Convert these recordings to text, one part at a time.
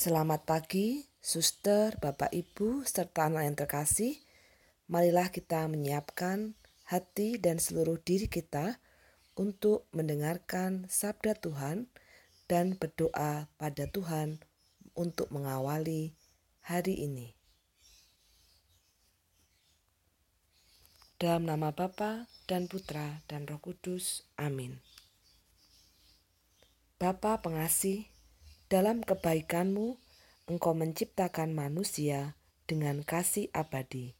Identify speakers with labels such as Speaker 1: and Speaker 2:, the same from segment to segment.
Speaker 1: Selamat pagi, suster, bapak, ibu, serta anak yang terkasih. Marilah kita menyiapkan hati dan seluruh diri kita untuk mendengarkan sabda Tuhan dan berdoa pada Tuhan untuk mengawali hari ini. Dalam nama Bapa dan Putra dan Roh Kudus. Amin. Bapa pengasih, dalam kebaikanmu engkau menciptakan manusia dengan kasih abadi.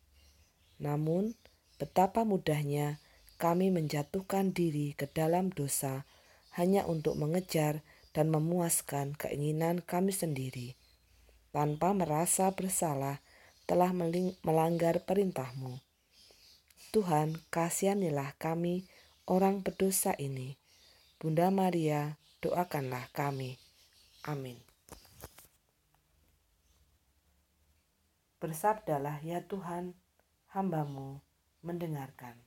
Speaker 1: Namun, betapa mudahnya kami menjatuhkan diri ke dalam dosa hanya untuk mengejar dan memuaskan keinginan kami sendiri, tanpa merasa bersalah telah melanggar perintahmu. Tuhan, kasihanilah kami orang berdosa ini. Bunda Maria, doakanlah kami. Amin. Bersabdalah ya Tuhan, hambamu mendengarkan.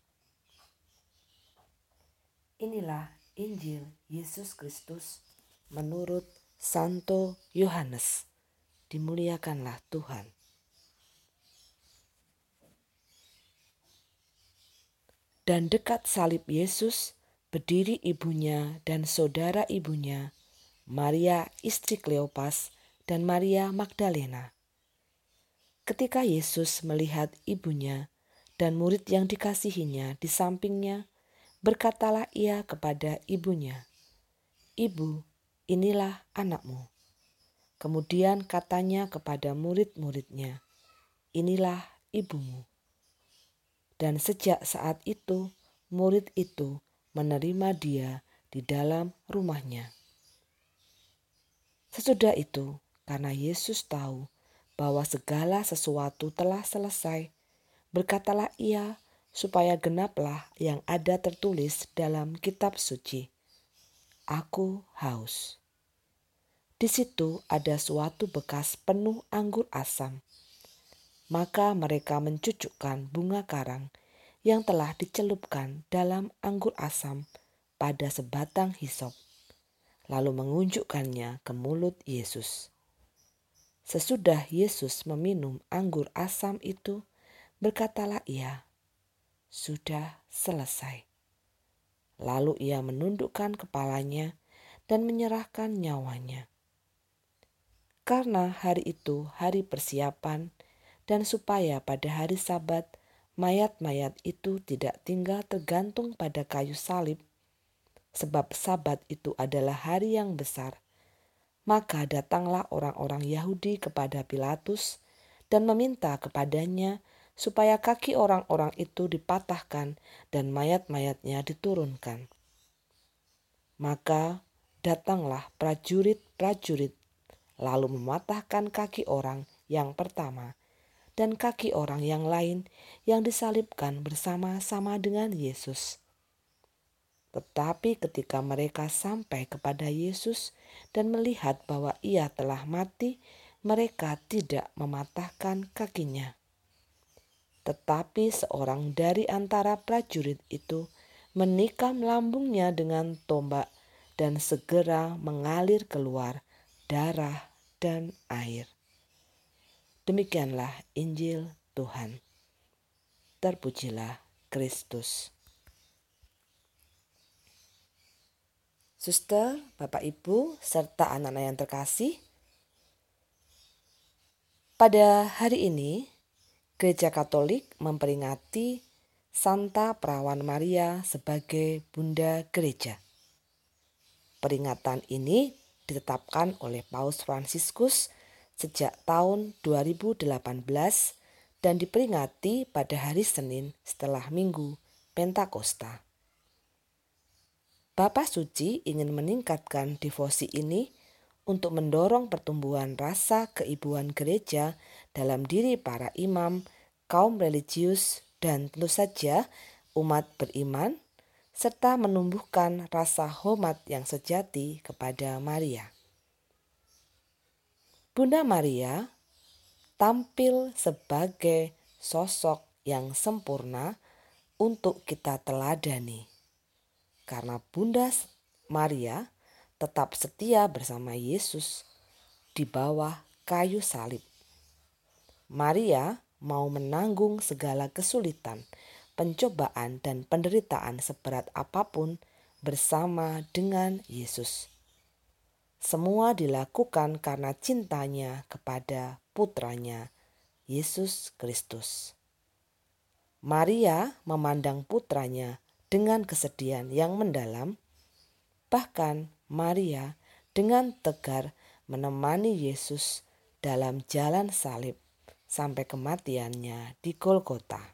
Speaker 1: Inilah Injil Yesus Kristus menurut Santo Yohanes. Dimuliakanlah Tuhan. Dan dekat salib Yesus berdiri ibunya dan saudara ibunya, Maria istri Kleopas dan Maria Magdalena. Ketika Yesus melihat ibunya dan murid yang dikasihinya di sampingnya, berkatalah ia kepada ibunya, "Ibu, inilah anakmu." Kemudian katanya kepada murid-muridnya, "Inilah ibumu." Dan sejak saat itu, murid itu menerima dia di dalam rumahnya. Sesudah itu, karena Yesus tahu bahwa segala sesuatu telah selesai, berkatalah ia supaya genaplah yang ada tertulis dalam kitab suci. Aku haus. Di situ ada suatu bekas penuh anggur asam. Maka mereka mencucukkan bunga karang yang telah dicelupkan dalam anggur asam pada sebatang hisop, lalu mengunjukkannya ke mulut Yesus. Sesudah Yesus meminum anggur asam itu, berkatalah ia, "Sudah selesai." Lalu ia menundukkan kepalanya dan menyerahkan nyawanya. Karena hari itu hari persiapan, dan supaya pada hari Sabat mayat-mayat itu tidak tinggal tergantung pada kayu salib, sebab Sabat itu adalah hari yang besar. Maka datanglah orang-orang Yahudi kepada Pilatus dan meminta kepadanya supaya kaki orang-orang itu dipatahkan dan mayat-mayatnya diturunkan. Maka datanglah prajurit-prajurit lalu mematahkan kaki orang yang pertama dan kaki orang yang lain yang disalibkan bersama-sama dengan Yesus. Tetapi ketika mereka sampai kepada Yesus dan melihat bahwa ia telah mati, mereka tidak mematahkan kakinya. Tetapi seorang dari antara prajurit itu menikam lambungnya dengan tombak dan segera mengalir keluar darah dan air. Demikianlah Injil Tuhan. Terpujilah Kristus. Suster, Bapak Ibu, serta anak-anak yang terkasih, pada hari ini Gereja Katolik memperingati Santa Perawan Maria sebagai Bunda Gereja. Peringatan ini ditetapkan oleh Paus Fransiskus sejak tahun 2018 dan diperingati pada hari Senin setelah Minggu Pentakosta. Bapak Suci ingin meningkatkan devosi ini untuk mendorong pertumbuhan rasa keibuan gereja dalam diri para imam, kaum religius, dan tentu saja umat beriman, serta menumbuhkan rasa hormat yang sejati kepada Maria. Bunda Maria tampil sebagai sosok yang sempurna untuk kita teladani. Karena Bunda Maria tetap setia bersama Yesus di bawah kayu salib. Maria mau menanggung segala kesulitan, pencobaan, dan penderitaan seberat apa pun bersama dengan Yesus. Semua dilakukan karena cintanya kepada putranya, Yesus Kristus. Maria memandang putranya dengan kesedihan yang mendalam, bahkan Maria dengan tegar menemani Yesus dalam jalan salib sampai kematiannya di Golgota.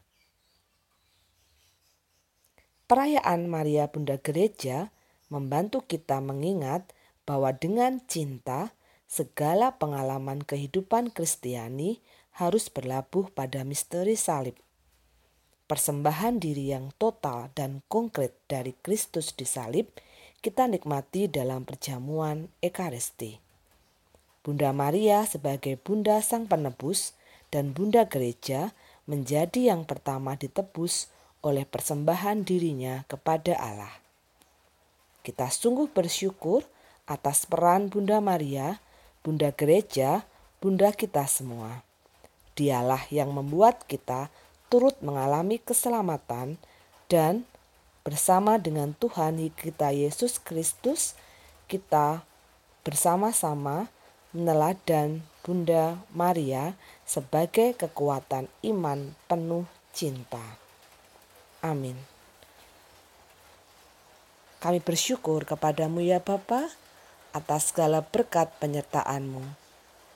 Speaker 1: Perayaan Maria Bunda Gereja membantu kita mengingat bahwa dengan cinta segala pengalaman kehidupan Kristiani harus berlabuh pada misteri salib. Persembahan diri yang total dan konkret dari Kristus di salib kita nikmati dalam perjamuan Ekaristi. Bunda Maria sebagai Bunda Sang Penebus dan Bunda Gereja menjadi yang pertama ditebus oleh persembahan dirinya kepada Allah. Kita sungguh bersyukur atas peran Bunda Maria, Bunda Gereja, Bunda kita semua. Dialah yang membuat kita turut mengalami keselamatan dan bersama dengan Tuhan kita Yesus Kristus, kita bersama-sama meneladan Bunda Maria sebagai kekuatan iman penuh cinta. Amin. Kami bersyukur kepadamu ya Bapa atas segala berkat penyertaanmu.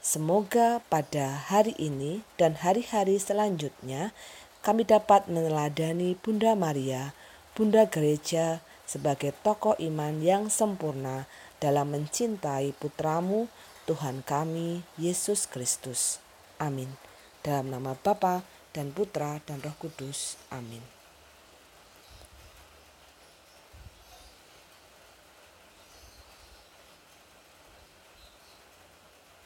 Speaker 1: Semoga pada hari ini dan hari-hari selanjutnya kami dapat meneladani Bunda Maria Bunda Gereja sebagai tokoh iman yang sempurna dalam mencintai putramu Tuhan kami Yesus Kristus. Amin. Dalam nama Bapa dan Putra dan Roh Kudus. Amin.